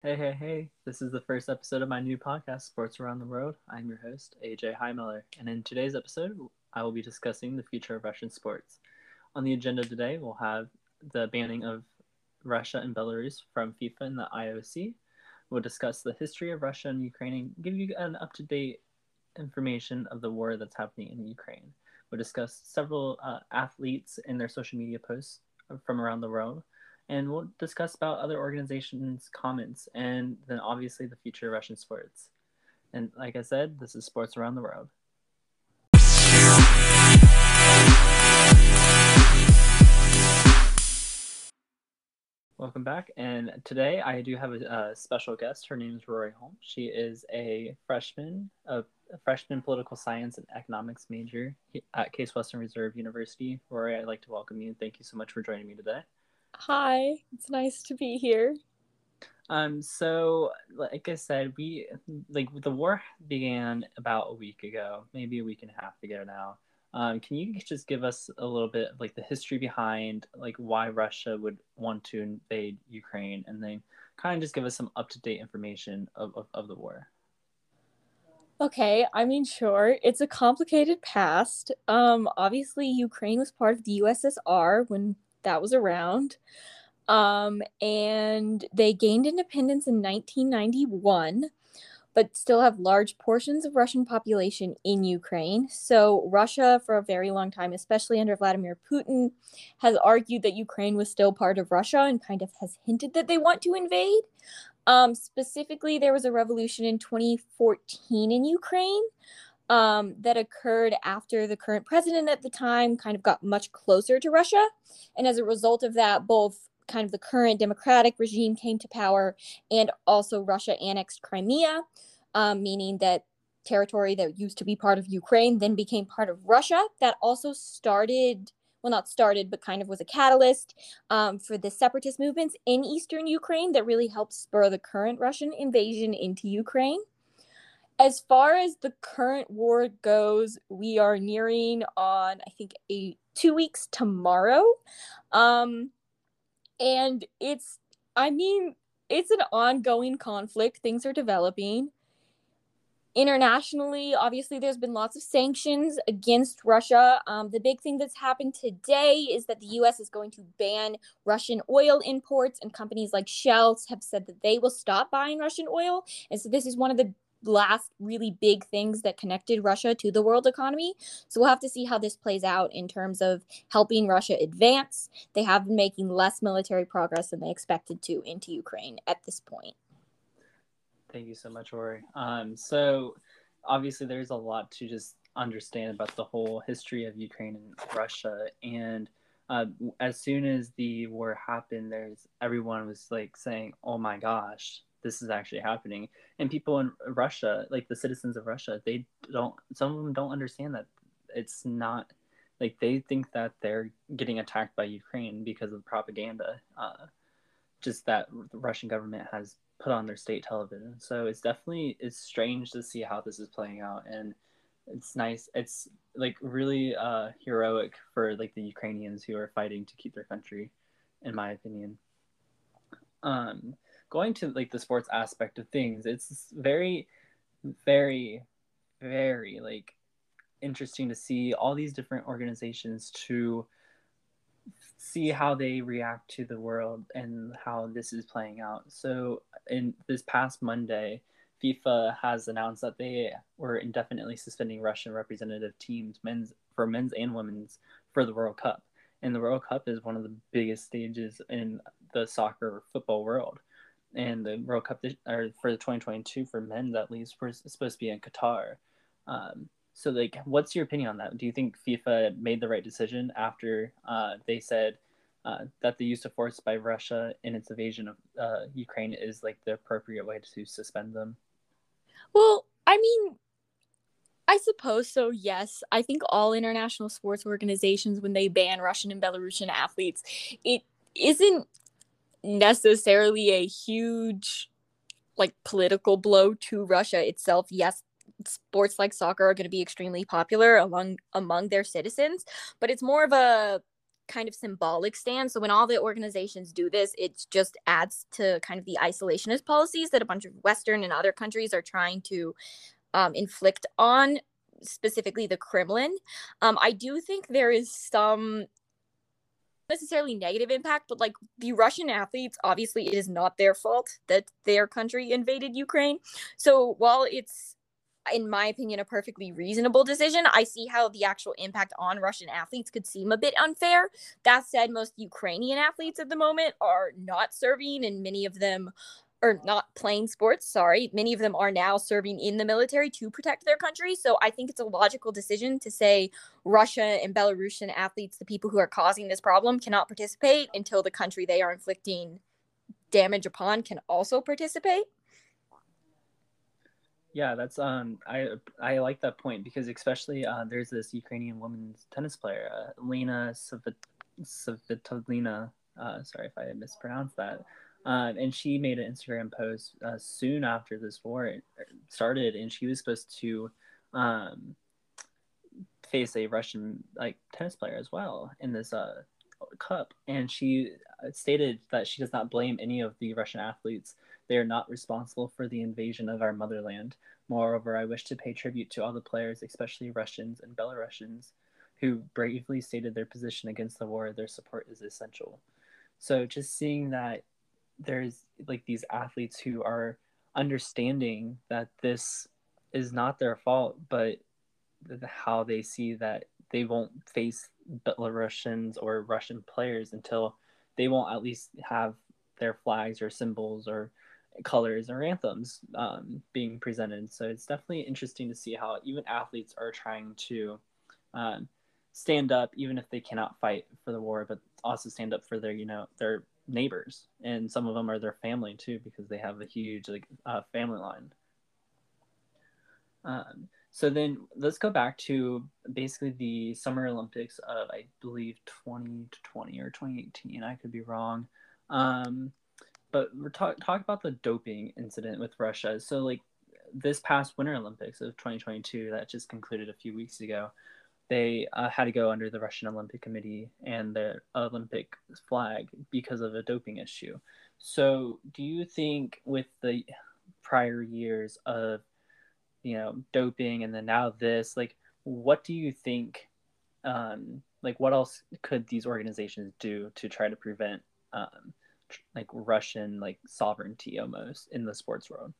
Hey, hey, hey. This is the first episode of my new podcast, Sports Around the World. I'm your host, AJ Highmiller, and in today's episode, I will be discussing the future of Russian sports. On the agenda today, we'll have the banning of Russia and Belarus from FIFA and the IOC. We'll discuss the history of Russia and Ukraine and give you an up to date information of the war that's happening in Ukraine. We'll discuss several uh, athletes and their social media posts from around the world and we'll discuss about other organizations' comments and then obviously the future of Russian sports. And like I said, this is Sports Around the World. Welcome back. And today I do have a, a, special guest. Her name is Rori Holm. She is a freshman, a, a, freshman political science and economics major at Case Western Reserve University. Rori, I'd like to welcome you. Thank you so much for joining me today. Hi, it's nice to be here. Um, so like I said, we like the war began about a week ago, maybe a week and a half ago now. Um, can you just give us a little bit of like the history behind like why Russia would want to invade Ukraine and then kind of just give us some up to date information of, of, of the war? Okay, I mean, sure. It's a complicated past. Um, obviously, Ukraine was part of the USSR when that was around. Um, and they gained independence in 1991, but still have large portions of Russian population in Ukraine. So Russia, for a very long time, especially under Vladimir Putin, has argued that Ukraine was still part of Russia and kind of has hinted that they want to invade. Um, specifically, there was a revolution in 2014 in Ukraine um, that occurred after the current president at the time kind of got much closer to Russia. And as a result of that, both kind of the current democratic regime came to power and also Russia annexed Crimea, um, meaning that territory that used to be part of Ukraine then became part of Russia. That also started well, not started, but kind of was a catalyst um, for the separatist movements in eastern Ukraine that really helped spur the current Russian invasion into Ukraine as far as the current war goes, we are nearing on I think a two weeks tomorrow, um, and it's I mean it's an ongoing conflict. Things are developing internationally. Obviously, there's been lots of sanctions against Russia. Um, the big thing that's happened today is that the U.S. is going to ban Russian oil imports, and companies like Shell have said that they will stop buying Russian oil. And so this is one of the last really big things that connected Russia to the world economy. So we'll have to see how this plays out in terms of helping Russia advance. They have been making less military progress than they expected to into Ukraine at this point. Thank you so much, Rori. Um, so obviously, there's a lot to just understand about the whole history of Ukraine and Russia. And uh, as soon as the war happened, there's everyone was like saying, "Oh my gosh, this is actually happening. And people in russia like the citizens of russia they don't some of them don't understand that it's not like they think that they're getting attacked by ukraine because of propaganda uh, just that the russian government has put on their state television. So it's definitely it's strange to see how this is playing out. And it's nice it's like really uh, heroic for like the ukrainians who are fighting to keep their country in my opinion. Um going to like the sports aspect of things, it's very, very, very like interesting to see all these different organizations to see how they react to the world and how this is playing out. So, in this past Monday, FIFA has announced that they were indefinitely suspending Russian representative teams, men's for men's and women's, for the World Cup. And the World Cup is one of the biggest stages in the soccer football world and the World Cup this, or for the 2022 for men's at least we're supposed to be in Qatar. Um, so like, what's your opinion on that? Do you think FIFA made the right decision after uh, they said uh, that the use of force by Russia in its invasion of uh, Ukraine is like the appropriate way to suspend them? Well, I mean, I suppose so. Yes, I think all international sports organizations, when they ban Russian and Belarusian athletes, it isn't necessarily a huge like political blow to Russia itself. Yes, sports like soccer are going to be extremely popular among among their citizens, but it's more of a kind of symbolic stand. So when all the organizations do this, it just adds to kind of the isolationist policies that a bunch of Western and other countries are trying to um, inflict on specifically the Kremlin. Um, I do think there is some necessarily negative impact, but like the Russian athletes, obviously it is not their fault that their country invaded Ukraine. So while it's in my opinion, a perfectly reasonable decision. I see how the actual impact on Russian athletes could seem a bit unfair. That said, most Ukrainian athletes at the moment are not serving, and many of them or not playing sports, sorry. Many of them are now serving in the military to protect their country. So I think it's a logical decision to say Russia and Belarusian athletes, the people who are causing this problem, cannot participate until the country they are inflicting damage upon can also participate. Yeah, that's um I I like that point because especially uh, there's this Ukrainian women's tennis player, uh, Lena Svitolina. Uh, sorry if I mispronounced that um, and she made an Instagram post uh, soon after this war started, and she was supposed to um, face a Russian like tennis player as well in this uh, cup. And she stated that she does not blame any of the Russian athletes. They are not responsible for the invasion of our motherland. Moreover, I wish to pay tribute to all the players, especially Russians and Belarusians, who bravely stated their position against the war. Their support is essential. So just seeing that there's like these athletes who are understanding that this is not their fault, but how they see that they won't face Belarusians or Russian players until they won't at least have their flags or symbols or colors or anthems um, being presented. So it's definitely interesting to see how even athletes are trying to um, stand up, even if they cannot fight for the war, but also stand up for their, you know, their neighbors, and some of them are their family too because they have a huge like uh, family line. Um, so then let's go back to basically the Summer Olympics of I believe 2020 or 2018. I could be wrong. Um, but we're talk talk about the doping incident with Russia. So like this past Winter Olympics of 2022 that just concluded a few weeks ago, they uh, had to go under the Russian Olympic Committee and the Olympic flag because of a doping issue. So, do you think with the prior years of, you know, doping and then now this, like, what do you think, um, like, what else could these organizations do to try to prevent, um, like, Russian, like, sovereignty almost in the sports world?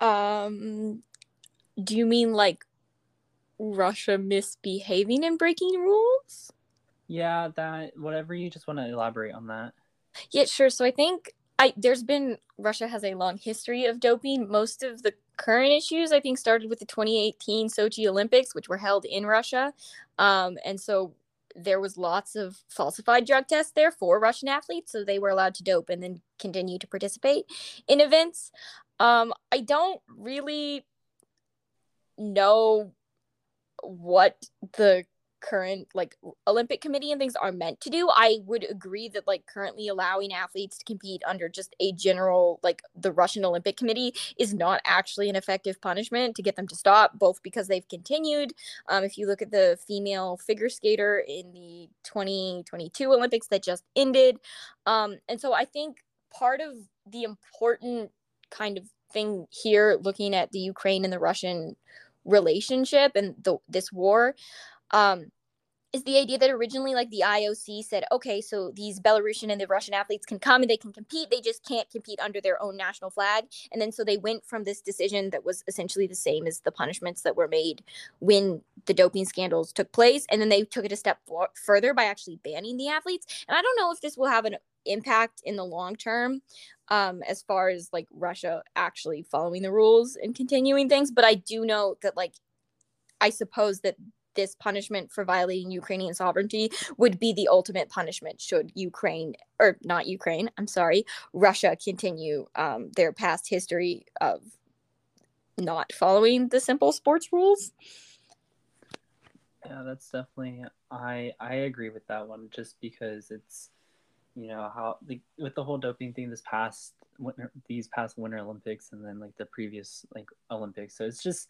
Um, do you mean like Russia misbehaving and breaking rules? Yeah, that whatever you just want to elaborate on that. Yeah, sure. So I think I there's been Russia has a long history of doping. Most of the current issues I think started with the 2018 Sochi Olympics, which were held in Russia, um, and so there was lots of falsified drug tests there for Russian athletes, so they were allowed to dope and then continue to participate in events. Um, I don't really know what the current like olympic committee and things are meant to do i would agree that like currently allowing athletes to compete under just a general like the russian olympic committee is not actually an effective punishment to get them to stop both because they've continued um, if you look at the female figure skater in the 2022 olympics that just ended um, and so i think part of the important kind of thing here looking at the ukraine and the russian relationship and the, this war um, is the idea that originally like the IOC said, okay, so these Belarusian and the Russian athletes can come and they can compete. They just can't compete under their own national flag. And then so they went from this decision that was essentially the same as the punishments that were made when the doping scandals took place. And then they took it a step further by actually banning the athletes. And I don't know if this will have an impact in the long term um, as far as like Russia actually following the rules and continuing things. But I do know that like I suppose that this punishment for violating Ukrainian sovereignty would be the ultimate punishment should Ukraine or not Ukraine, I'm sorry, Russia continue um, their past history of not following the simple sports rules. Yeah, that's definitely I I agree with that one just because it's you know how like with the whole doping thing this past winter, these past winter olympics and then like the previous like olympics. So it's just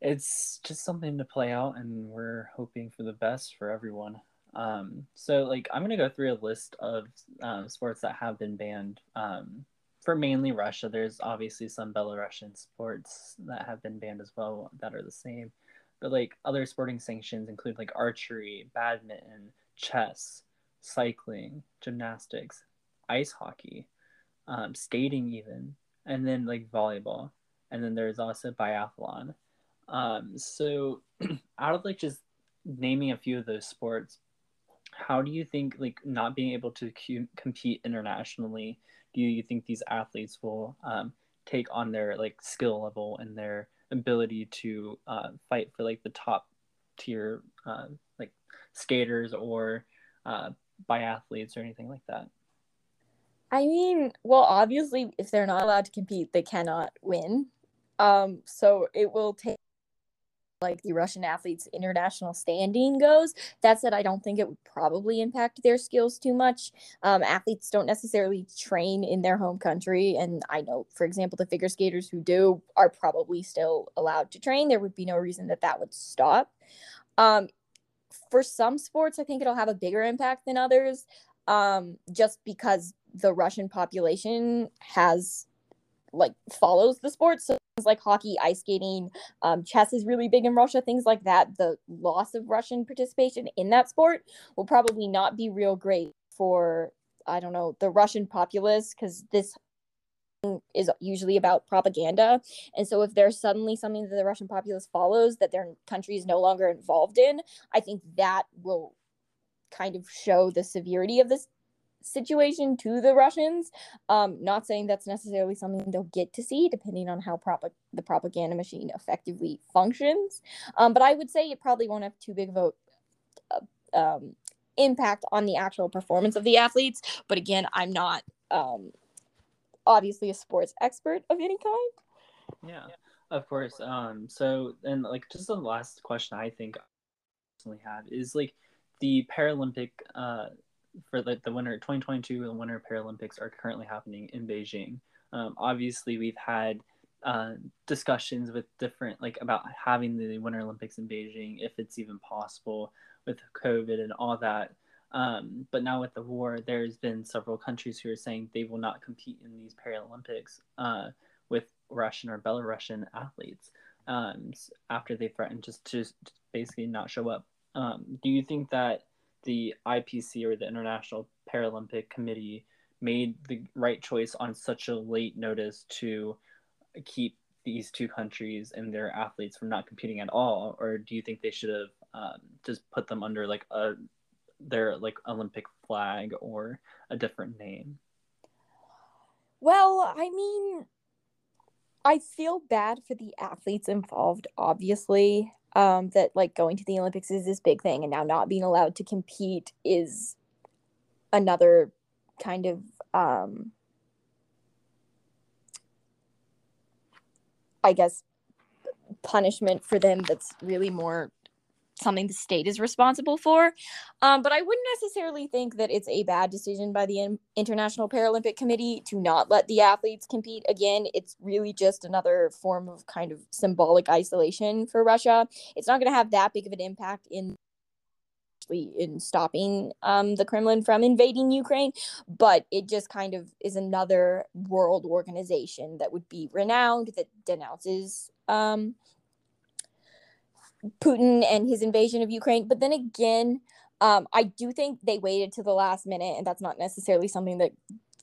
it's just something to play out and we're hoping for the best for everyone. Um, so like I'm gonna go through a list of um, sports that have been banned um, for mainly Russia. There's obviously some Belarusian sports that have been banned as well that are the same, but like other sporting sanctions include like archery, badminton, chess, cycling, gymnastics, ice hockey, um, skating even, and then like volleyball, and then there's also biathlon. Um, so out of like just naming a few of those sports, how do you think like not being able to compete internationally do you think these athletes will um, take on their like skill level and their ability to uh, fight for like the top tier uh, like skaters or uh, biathletes or anything like that i mean well obviously if they're not allowed to compete they cannot win um so it will take like the Russian athletes' international standing goes. That said, I don't think it would probably impact their skills too much. Um, athletes don't necessarily train in their home country. And I know, for example, the figure skaters who do are probably still allowed to train. There would be no reason that that would stop. Um, for some sports, I think it'll have a bigger impact than others um, just because the Russian population has like follows the sport. So things like hockey, ice skating, um, chess is really big in Russia. Things like that. The loss of Russian participation in that sport will probably not be real great for I don't know the Russian populace because this is usually about propaganda. And so if there's suddenly something that the Russian populace follows that their country is no longer involved in, I think that will kind of show the severity of this situation to the Russians. Um, not saying that's necessarily something they'll get to see, depending on how prop- the propaganda machine effectively functions. Um, but I would say it probably won't have too big of a uh, um, impact on the actual performance of the athletes. But again, I'm not um, obviously a sports expert of any kind. Yeah, of course. Um, so, and like just the last question I think I personally have is like the Paralympic uh, for the, the winter 2022 the winter paralympics are currently happening in beijing um, obviously we've had uh, discussions with different like about having the winter olympics in beijing if it's even possible with covid and all that um, but now with the war there's been several countries who are saying they will not compete in these paralympics uh, with russian or belarusian athletes um, after they threatened just to basically not show up. Um, do you think that the IPC or the International Paralympic Committee made the right choice on such a late notice to keep these two countries and their athletes from not competing at all, or do you think they should have um, just put them under like a their like Olympic flag or a different name? Well, I mean, I feel bad for the athletes involved, obviously um, that like going to the Olympics is this big thing, and now not being allowed to compete is another kind of um, I guess punishment for them that's really more something the state is responsible for. Um, but I wouldn't necessarily think that it's a bad decision by the International Paralympic Committee to not let the athletes compete. Again, it's really just another form of kind of symbolic isolation for Russia. It's not going to have that big of an impact in in stopping um, the Kremlin from invading Ukraine, but it just kind of is another world organization that would be renowned that denounces um, Putin and his invasion of Ukraine. But then again, um, I do think they waited to the last minute, and that's not necessarily something that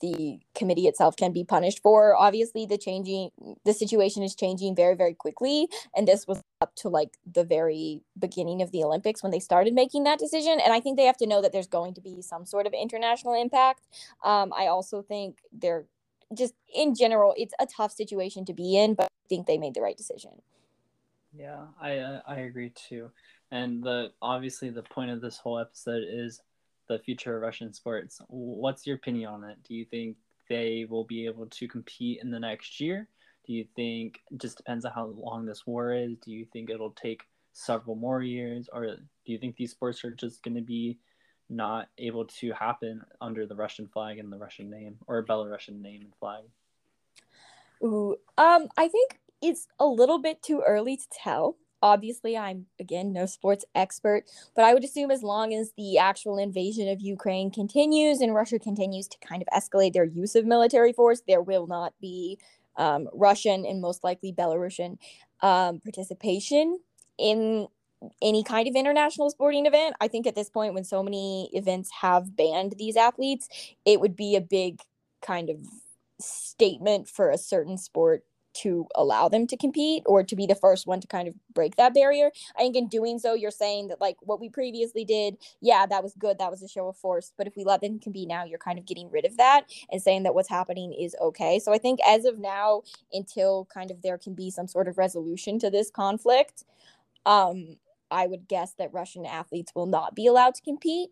the committee itself can be punished for. Obviously, the changing the situation is changing very, very quickly, and this was up to like the very beginning of the Olympics when they started making that decision. And I think they have to know that there's going to be some sort of international impact. Um, I also think they're just in general, it's a tough situation to be in, but I think they made the right decision. Yeah, I uh, I agree too. And the obviously the point of this whole episode is the future of Russian sports. What's your opinion on it? Do you think they will be able to compete in the next year? Do you think just depends on how long this war is? Do you think it'll take several more years, or do you think these sports are just going to be not able to happen under the Russian flag and the Russian name or Belarusian name and flag? Ooh, um, I think it's a little bit too early to tell. obviously i'm again no sports expert but i would assume as long as the actual invasion of ukraine continues and russia continues to kind of escalate their use of military force there will not be um, russian and most likely belarusian um, participation in any kind of international sporting event i think at this point when so many events have banned these athletes it would be a big kind of statement for a certain sport to allow them to compete or to be the first one to kind of break that barrier. I think in doing so, you're saying that like what we previously did, yeah, that was good. That was a show of force. But if we let them compete now, you're kind of getting rid of that and saying that what's happening is okay. So I think as of now, until kind of there can be some sort of resolution to this conflict, um, I would guess that Russian athletes will not be allowed to compete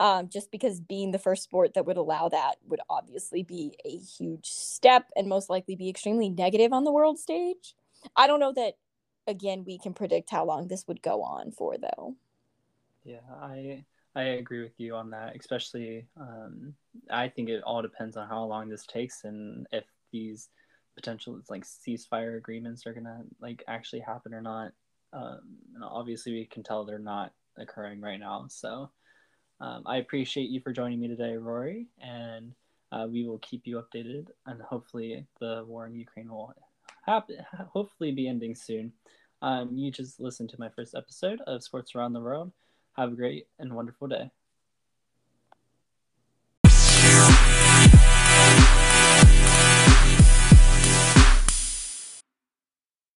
um, just because being the first sport that would allow that would obviously be a huge step and most likely be extremely negative on the world stage. I don't know that, again, we can predict how long this would go on for, though. Yeah, I I agree with you on that. Especially, um, I think it all depends on how long this takes and if these potential like ceasefire agreements are gonna like actually happen or not. Um, and obviously, we can tell they're not occurring right now. So um, I appreciate you for joining me today, Rori, and uh, we will keep you updated. And hopefully, the war in Ukraine will hopefully be ending soon. Um, you just listened to my first episode of Sports Around the World. Have a great and wonderful day.